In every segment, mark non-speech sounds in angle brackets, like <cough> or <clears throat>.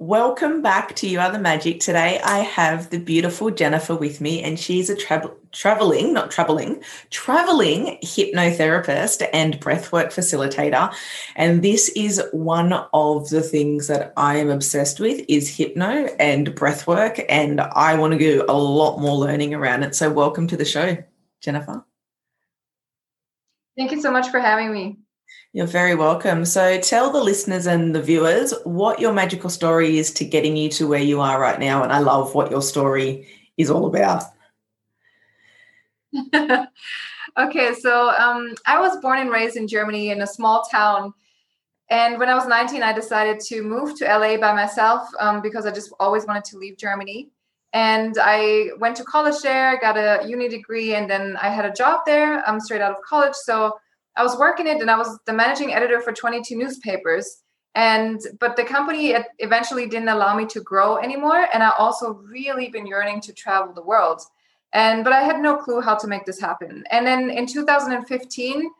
Welcome back to You Are the Magic. Today I have the beautiful Jennifer with me, and she's a tra- traveling, not traveling, traveling hypnotherapist and breathwork facilitator. And this is one of the things that I am obsessed with is hypno and breathwork, and I want to do a lot more learning around it. So welcome to the show, Jennifer. Thank you so much for having me. You're very welcome. So tell the listeners and the viewers what your magical story is to getting you to where you are right now. And I love what your story is all about. <laughs> okay, so um, I was born and raised in Germany in a small town. And when I was 19, I decided to move to LA by myself um, because I just always wanted to leave Germany. And I went to college there, got a uni degree, and then I had a job there um, straight out of college. So I was working it and I was the managing editor for 22 newspapers. And but the company eventually didn't allow me to grow anymore. And I also really been yearning to travel the world. And but I had no clue how to make this happen. And then in 2015,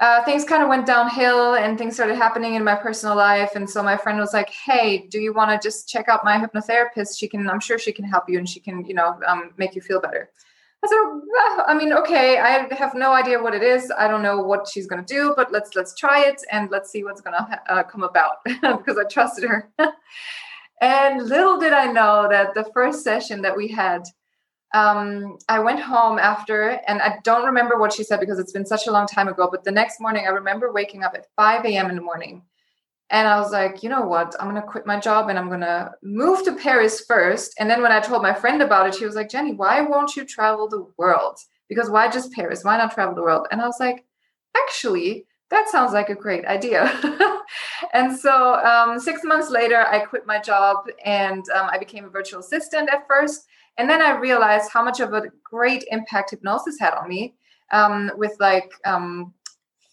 uh, things kind of went downhill and things started happening in my personal life. And so my friend was like, "Hey, do you want to just check out my hypnotherapist? She can, I'm sure she can help you, and she can, you know, um, make you feel better." I said, I mean, okay, I have no idea what it is. I don't know what she's going to do, but let's let's try it and let's see what's going to uh, come about <laughs> because I trusted her. <laughs> and little did I know that the first session that we had, um, I went home after, and I don't remember what she said because it's been such a long time ago. But the next morning, I remember waking up at 5 a.m. in the morning and I was like, you know what? I'm going to quit my job and I'm going to move to Paris first. And then when I told my friend about it, she was like, Jenny, why won't you travel the world? Because why just Paris? Why not travel the world? And I was like, actually, that sounds like a great idea. <laughs> and so um, six months later, I quit my job and um, I became a virtual assistant at first. And then I realized how much of a great impact hypnosis had on me um, with like um,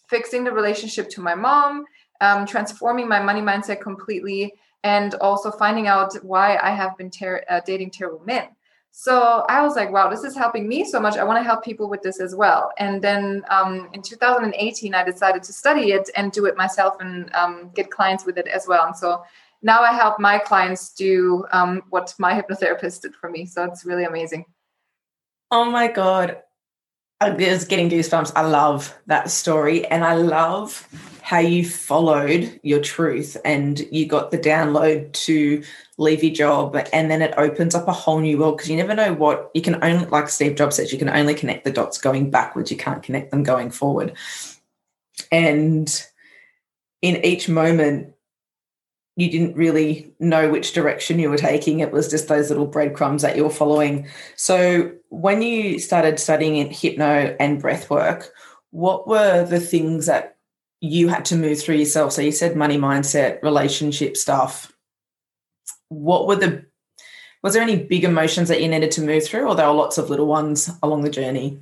fixing the relationship to my mom um, transforming my money mindset completely, and also finding out why I have been ter- uh, dating terrible men. So I was like, wow, this is helping me so much. I want to help people with this as well. And then um, in 2018, I decided to study it and do it myself and um, get clients with it as well. And so now I help my clients do um, what my hypnotherapist did for me. So it's really amazing. Oh my God. I'm just getting goosebumps. I love that story. And I love how you followed your truth and you got the download to leave your job and then it opens up a whole new world because you never know what you can only like steve jobs says you can only connect the dots going backwards. You can't connect them going forward. And in each moment you didn't really know which direction you were taking. It was just those little breadcrumbs that you were following. So when you started studying in hypno and breath work what were the things that you had to move through yourself. So you said money mindset, relationship stuff. What were the was there any big emotions that you needed to move through, or there were lots of little ones along the journey?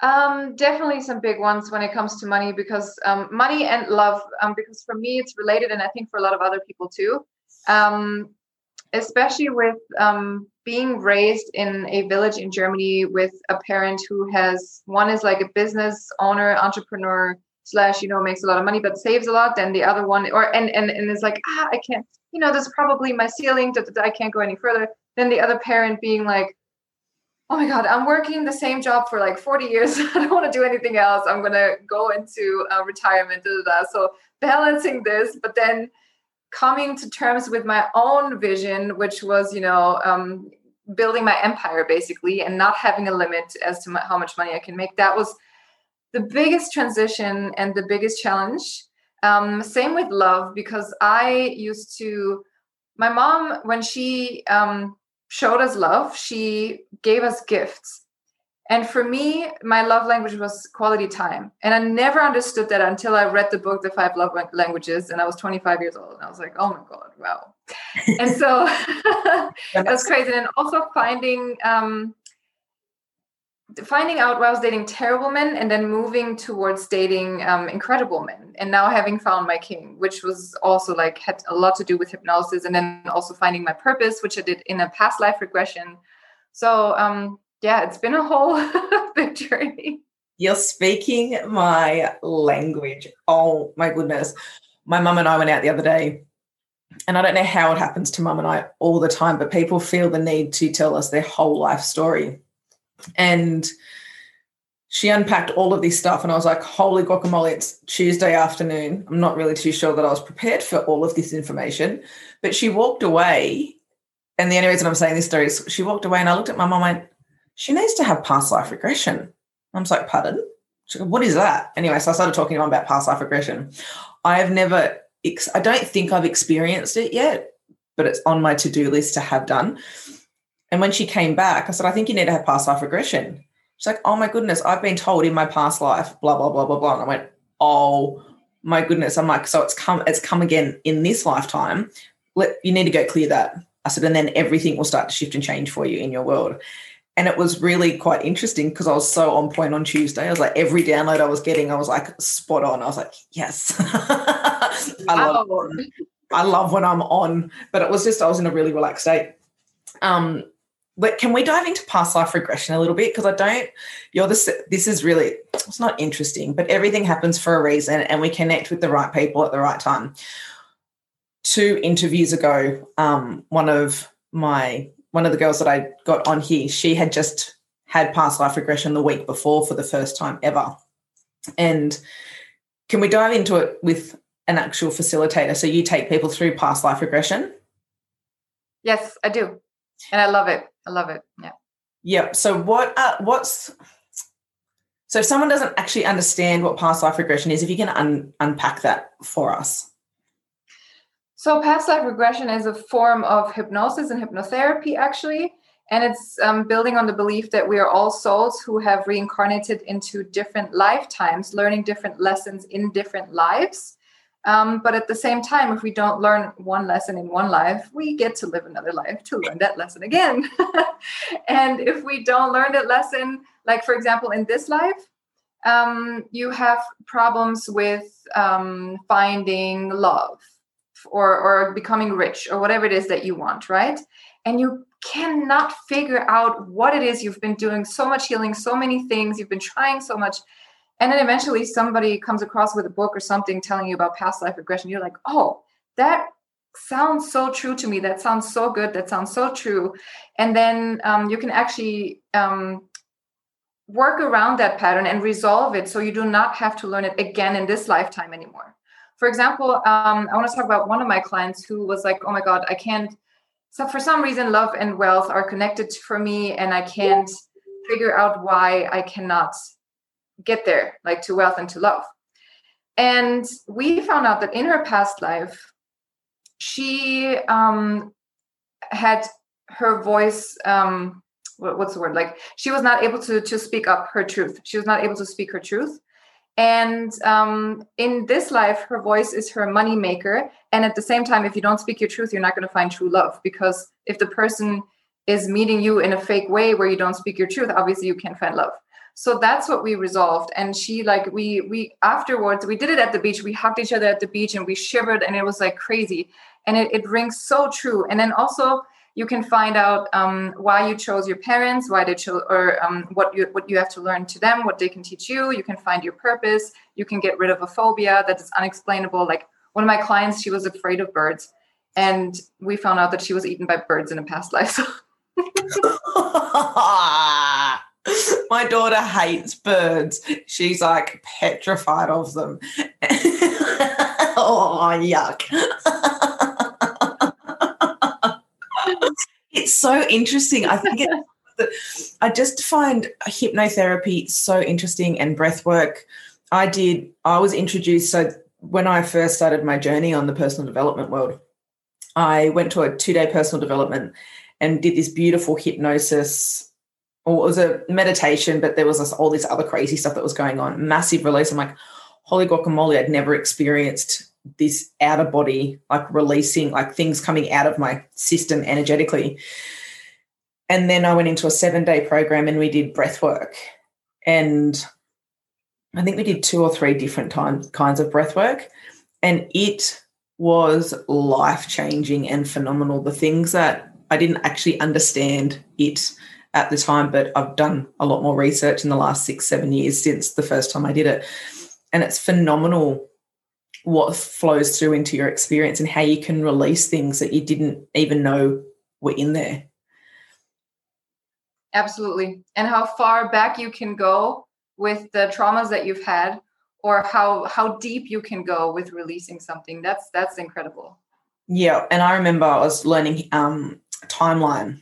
Um, definitely some big ones when it comes to money because um, money and love, um, because for me it's related, and I think for a lot of other people too. Um, especially with um, being raised in a village in Germany with a parent who has one is like a business owner, entrepreneur, slash you know makes a lot of money but saves a lot then the other one or and and, and is like ah i can't you know this is probably my ceiling that i can't go any further then the other parent being like oh my god i'm working the same job for like 40 years <laughs> i don't want to do anything else i'm going to go into uh, retirement da, da, da. so balancing this but then coming to terms with my own vision which was you know um, building my empire basically and not having a limit as to my, how much money i can make that was the biggest transition and the biggest challenge. Um, same with love, because I used to, my mom, when she um, showed us love, she gave us gifts. And for me, my love language was quality time. And I never understood that until I read the book, The Five Love Languages, and I was 25 years old. And I was like, oh my God, wow. <laughs> and so <laughs> that's crazy. And also finding, um, finding out I was dating terrible men and then moving towards dating um, incredible men and now having found my king, which was also like had a lot to do with hypnosis and then also finding my purpose, which I did in a past life regression. So um, yeah, it's been a whole <laughs> big journey. You're speaking my language. Oh my goodness. My mum and I went out the other day, and I don't know how it happens to mum and I all the time, but people feel the need to tell us their whole life story. And she unpacked all of this stuff, and I was like, holy guacamole, it's Tuesday afternoon. I'm not really too sure that I was prepared for all of this information. But she walked away. And the only reason I'm saying this story is she walked away, and I looked at my mum and went, she needs to have past life regression. I was like, pardon? She goes, what is that? Anyway, so I started talking to him about past life regression. I have never, ex- I don't think I've experienced it yet, but it's on my to do list to have done. And when she came back, I said, I think you need to have past life regression. She's like, oh my goodness, I've been told in my past life, blah, blah, blah, blah, blah. And I went, oh my goodness. I'm like, so it's come, it's come again in this lifetime. Let, you need to go clear that. I said, and then everything will start to shift and change for you in your world. And it was really quite interesting because I was so on point on Tuesday. I was like, every download I was getting, I was like spot on. I was like, yes. <laughs> I, love, I love when I'm on, but it was just, I was in a really relaxed state. Um, but can we dive into past life regression a little bit? Because I don't, you're this, this is really, it's not interesting, but everything happens for a reason and we connect with the right people at the right time. Two interviews ago, um, one of my one of the girls that I got on here, she had just had past life regression the week before for the first time ever. And can we dive into it with an actual facilitator? So you take people through past life regression? Yes, I do. And I love it. I love it. Yeah. Yeah. So what uh, what's so if someone doesn't actually understand what past life regression is, if you can un- unpack that for us. So, past life regression is a form of hypnosis and hypnotherapy, actually. And it's um, building on the belief that we are all souls who have reincarnated into different lifetimes, learning different lessons in different lives. Um, but at the same time, if we don't learn one lesson in one life, we get to live another life to learn that lesson again. <laughs> and if we don't learn that lesson, like for example, in this life, um, you have problems with um, finding love or or becoming rich or whatever it is that you want right and you cannot figure out what it is you've been doing so much healing so many things you've been trying so much and then eventually somebody comes across with a book or something telling you about past life regression you're like oh that sounds so true to me. That sounds so good. That sounds so true. And then um, you can actually um, work around that pattern and resolve it so you do not have to learn it again in this lifetime anymore. For example, um, I want to talk about one of my clients who was like, "Oh my God, I can't." So for some reason, love and wealth are connected for me, and I can't figure out why I cannot get there, like to wealth and to love. And we found out that in her past life, she um, had her voice. Um, what's the word? Like she was not able to to speak up her truth. She was not able to speak her truth and um, in this life, her voice is her money maker. And at the same time, if you don't speak your truth, you're not going to find true love because if the person is meeting you in a fake way where you don't speak your truth, obviously you can't find love. So that's what we resolved. And she like we we afterwards we did it at the beach. We hugged each other at the beach and we shivered and it was like crazy. And it, it rings so true. And then also you can find out um, why you chose your parents, why they chose, or um, what you what you have to learn to them, what they can teach you. You can find your purpose. You can get rid of a phobia that is unexplainable. Like one of my clients, she was afraid of birds, and we found out that she was eaten by birds in a past life. <laughs> <laughs> <laughs> my daughter hates birds. She's like petrified of them. <laughs> oh, yuck. <laughs> it's so interesting. I think it, I just find hypnotherapy so interesting and breath work. I did, I was introduced. So when I first started my journey on the personal development world, I went to a two day personal development and did this beautiful hypnosis or it was a meditation, but there was this, all this other crazy stuff that was going on. Massive release. I'm like, holy guacamole! I'd never experienced this out of body, like releasing, like things coming out of my system energetically. And then I went into a seven day program and we did breath work. And I think we did two or three different kinds of breath work. And it was life changing and phenomenal. The things that I didn't actually understand it at the time, but I've done a lot more research in the last six, seven years since the first time I did it. And it's phenomenal what flows through into your experience and how you can release things that you didn't even know were in there. Absolutely. And how far back you can go with the traumas that you've had or how how deep you can go with releasing something. That's that's incredible. Yeah, and I remember I was learning um timeline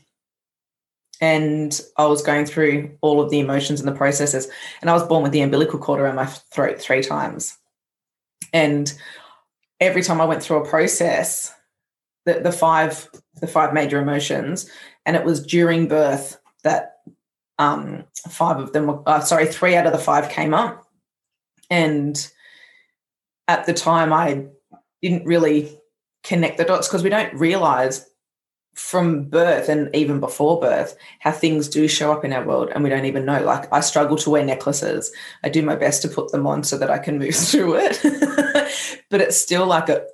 and I was going through all of the emotions and the processes and I was born with the umbilical cord around my throat three times. And every time I went through a process, the, the five the five major emotions, and it was during birth that um, five of them were uh, sorry, three out of the five came up. And at the time, I didn't really connect the dots because we don't realize from birth and even before birth how things do show up in our world and we don't even know. Like i struggle to wear necklaces. I do my best to put them on so that i can move <laughs> through it. <laughs> But it's still like a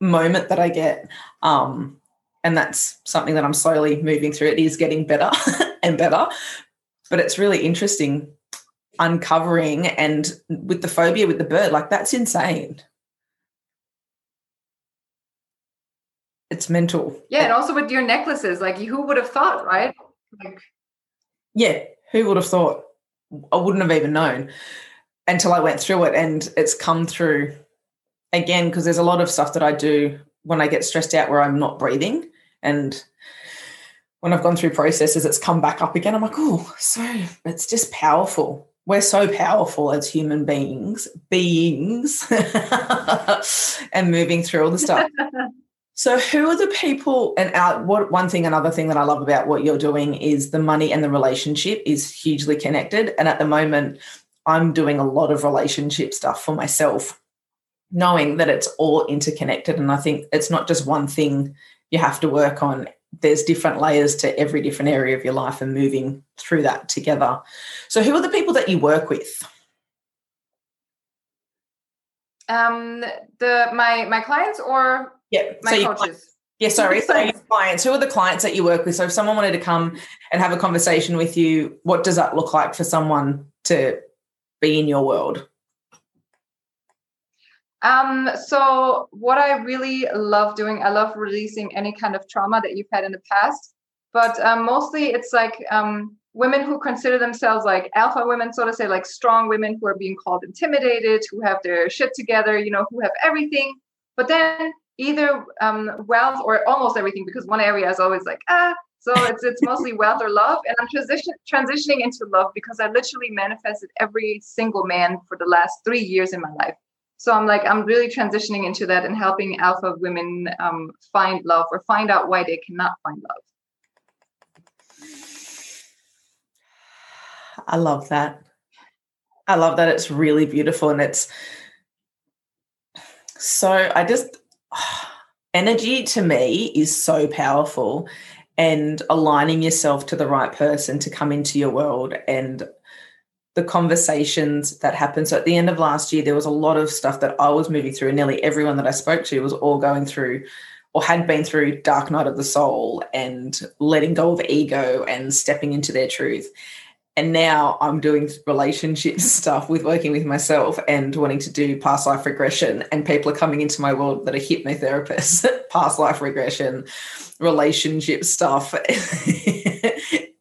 moment that i get um and that's something that i'm slowly moving through. It is getting better <laughs> and better but it's really interesting uncovering and with the phobia with the bird like that's insane it's mental. Yeah, and also with your necklaces, like who would have thought, right? Like, yeah, who would have thought? I wouldn't have even known until I went through it, and it's come through again because there's a lot of stuff that I do when I get stressed out where I'm not breathing, and when I've gone through processes, it's come back up again. I'm like, oh, so it's just powerful. We're so powerful as human beings, beings, <laughs> and moving through all the stuff. <laughs> So, who are the people? And our, what one thing, another thing that I love about what you're doing is the money and the relationship is hugely connected. And at the moment, I'm doing a lot of relationship stuff for myself, knowing that it's all interconnected. And I think it's not just one thing you have to work on. There's different layers to every different area of your life and moving through that together. So, who are the people that you work with? Um, the my my clients or yeah. My so coaches. Yeah, <laughs> sorry. So your clients, who are the clients that you work with? So if someone wanted to come and have a conversation with you, what does that look like for someone to be in your world? Um, so what I really love doing, I love releasing any kind of trauma that you've had in the past, but um, mostly it's like um, women who consider themselves like alpha women, so to say, like strong women who are being called intimidated, who have their shit together, you know, who have everything, but then either um, wealth or almost everything because one area is always like ah so it's it's mostly wealth or love and i'm transition, transitioning into love because i literally manifested every single man for the last three years in my life. So i'm like i'm really transitioning into that and helping alpha women um, find love or find out why they cannot find love. I love that. I love that it's really beautiful and it's so i just <sighs> energy to me is so powerful and aligning yourself to the right person to come into your world and the conversations that happened. So at the end of last year, there was a lot of stuff that I was moving through, and nearly everyone that I spoke to was all going through or had been through dark night of the soul and letting go of ego and stepping into their truth and now I'm doing relationship <laughs> stuff with working with myself and wanting to do past life regression. And people are coming into my world that are hypnotherapists, <laughs> past life regression, relationship stuff. <laughs>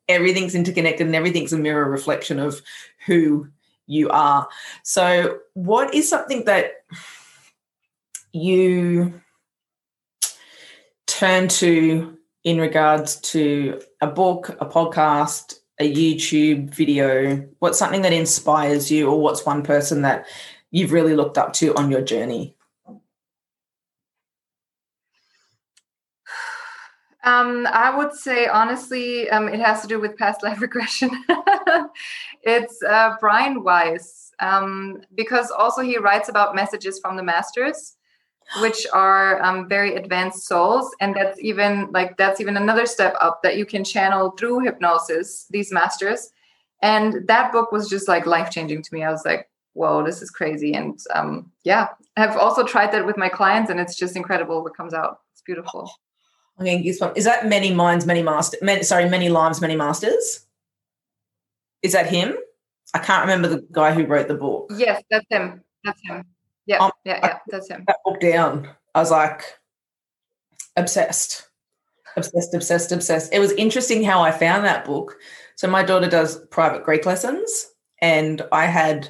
everything's interconnected and everything's a mirror reflection of who you are. So, what is something that you turn to in regards to a book, a podcast, a YouTube video? What's something that inspires you, or what's one person that you've really looked up to on your journey? Um, I would say honestly, um, it has to do with past <laughs> life regression. <laughs> it's uh, Brian Weiss um, because also he writes about messages from the masters, which are um, very advanced souls, and that's even like that's even another step up that you can channel through hypnosis these masters. And that book was just like life changing to me. I was like, whoa, this is crazy. And um, yeah, I've also tried that with my clients, and it's just incredible what comes out. It's beautiful. I'm getting goosebumps. Is that many minds, many masters? Many, sorry, many lives, many masters? Is that him? I can't remember the guy who wrote the book. Yes, that's him. That's him. Yeah, um, yeah, yeah, that's him. That book down. I was like obsessed, obsessed, obsessed, obsessed. It was interesting how I found that book. So my daughter does private Greek lessons, and I had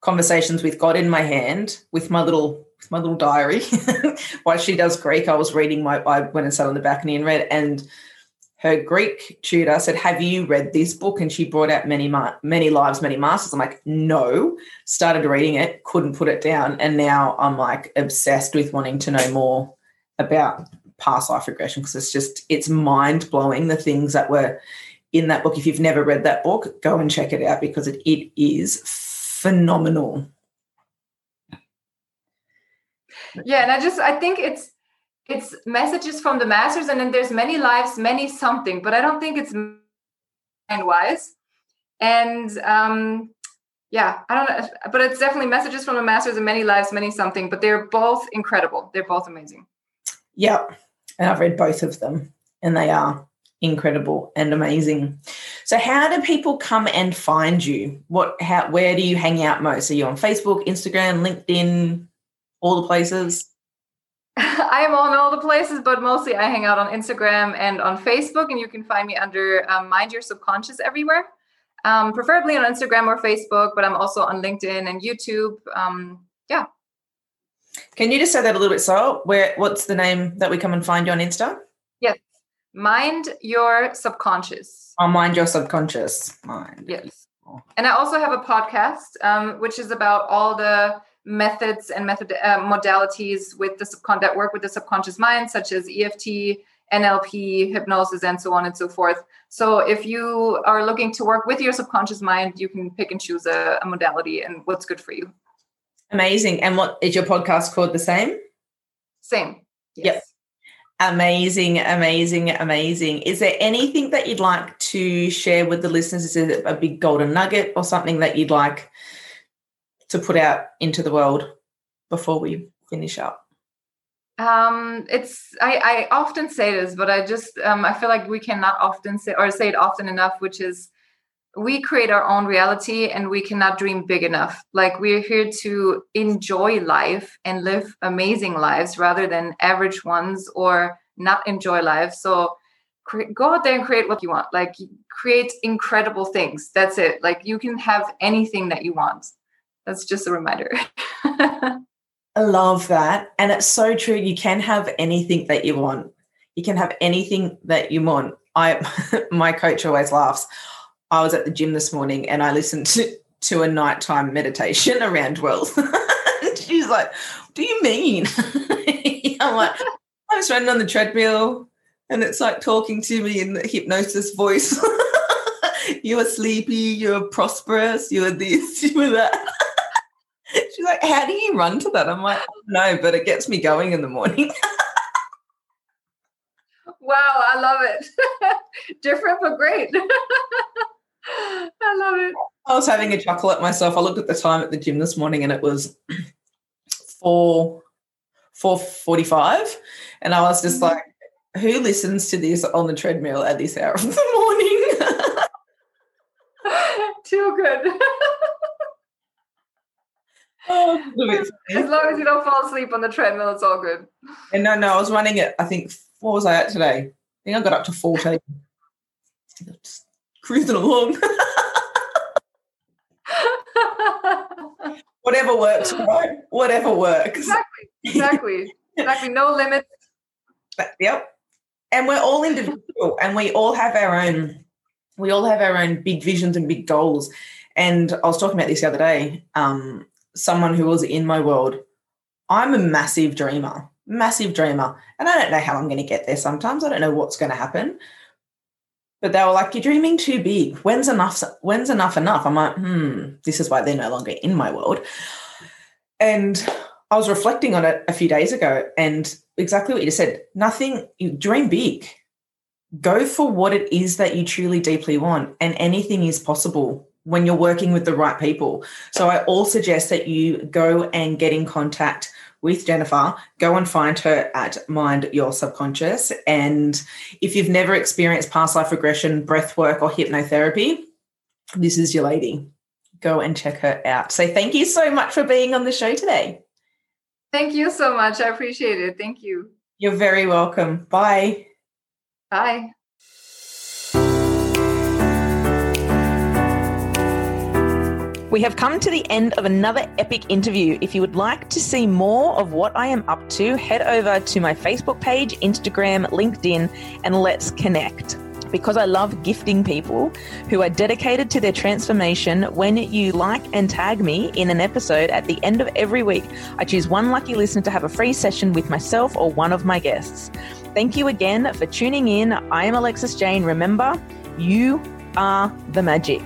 conversations with God in my hand with my little my little diary. <laughs> While she does Greek, I was reading my I went and sat on the balcony and read and her Greek tutor said, "Have you read this book?" And she brought out many many lives, many masters. I'm like, "No." Started reading it, couldn't put it down, and now I'm like obsessed with wanting to know more about past life regression because it's just it's mind blowing the things that were in that book. If you've never read that book, go and check it out because it, it is phenomenal. Yeah, and I just I think it's it's messages from the masters, and then there's many lives, many something, but I don't think it's mind wise. And um, yeah, I don't know, but it's definitely messages from the masters and many lives, many something. But they're both incredible. They're both amazing. Yep, and I've read both of them, and they are incredible and amazing. So how do people come and find you? What how where do you hang out most? Are you on Facebook, Instagram, LinkedIn, all the places? <laughs> I am on all the places, but mostly I hang out on Instagram and on Facebook, and you can find me under um, Mind Your Subconscious everywhere. Um, preferably on Instagram or Facebook, but I'm also on LinkedIn and YouTube. Um, yeah. Can you just say that a little bit so? Where what's the name that we come and find you on Insta? Yes. Mind your subconscious. Oh, mind your subconscious. Mind. Yes. And I also have a podcast, um, which is about all the methods and method uh, modalities with the subcon that work with the subconscious mind, such as EFT, NLP, hypnosis, and so on and so forth. So if you are looking to work with your subconscious mind, you can pick and choose a, a modality and what's good for you. Amazing. And what is your podcast called? The same. Same. Yes. Yep. Amazing, amazing, amazing. Is there anything that you'd like to share with the listeners? Is it a big golden nugget or something that you'd like to put out into the world before we finish up? Um, it's I, I often say this, but I just um, I feel like we cannot often say or say it often enough, which is we create our own reality and we cannot dream big enough. Like we're here to enjoy life and live amazing lives rather than average ones or not enjoy life. So go out there and create what you want. Like create incredible things. That's it. Like you can have anything that you want that's just a reminder. <laughs> I love that. And it's so true. You can have anything that you want. You can have anything that you want. I <laughs> my coach always laughs. I was at the gym this morning and I listened to, to a nighttime meditation <laughs> around wealth. She's like, What Do you mean? I'm like, I was running on the treadmill and it's like talking to me in the hypnosis voice. you're sleepy, you're prosperous, you're this, you're that. She's like, How do you run to that? I'm like, No, but it gets me going in the morning. <laughs> wow, I love it. <laughs> Different but great. <laughs> I love it. I was having a chuckle at myself. I looked at the time at the gym this morning and it was <clears throat> four four forty five. And I was just mm-hmm. like, who listens to this on the treadmill at this hour of the morning? Too good. Oh, as long as you don't fall asleep on the treadmill, it's all good. And no, no, I was running it. I think what was I at today? I think I got up to 14. Just cruising along. <laughs> Whatever works, right? Whatever works. Exactly. Exactly. exactly. No limits. But, yep. And we're all individual and we all have our own we all have our own big visions and big goals. And I was talking about this the other day. Um, someone who was in my world, I'm a massive dreamer, massive dreamer. And I don't know how I'm going to get there sometimes. I don't know what's going to happen. But they were like, You're dreaming too big. When's enough? When's enough enough? I'm like, hmm, this is why they're no longer in my world. And I was reflecting on it a few days ago and exactly what you just said. Nothing, you dream big. Go for what it is that you truly deeply want, and anything is possible when you're working with the right people. So I all suggest that you go and get in contact with Jennifer. Go and find her at Mind Your Subconscious. And if you've never experienced past life regression, breath work, or hypnotherapy, this is your lady. Go and check her out. So thank you so much for being on the show today. Thank you so much. I appreciate it. Thank you. You're very welcome. Bye. Bye. We have come to the end of another epic interview. If you would like to see more of what I am up to, head over to my Facebook page, Instagram, LinkedIn, and let's connect. Because I love gifting people who are dedicated to their transformation, when you like and tag me in an episode at the end of every week, I choose one lucky listener to have a free session with myself or one of my guests. Thank you again for tuning in. I am Alexis Jane. Remember, you are the magic.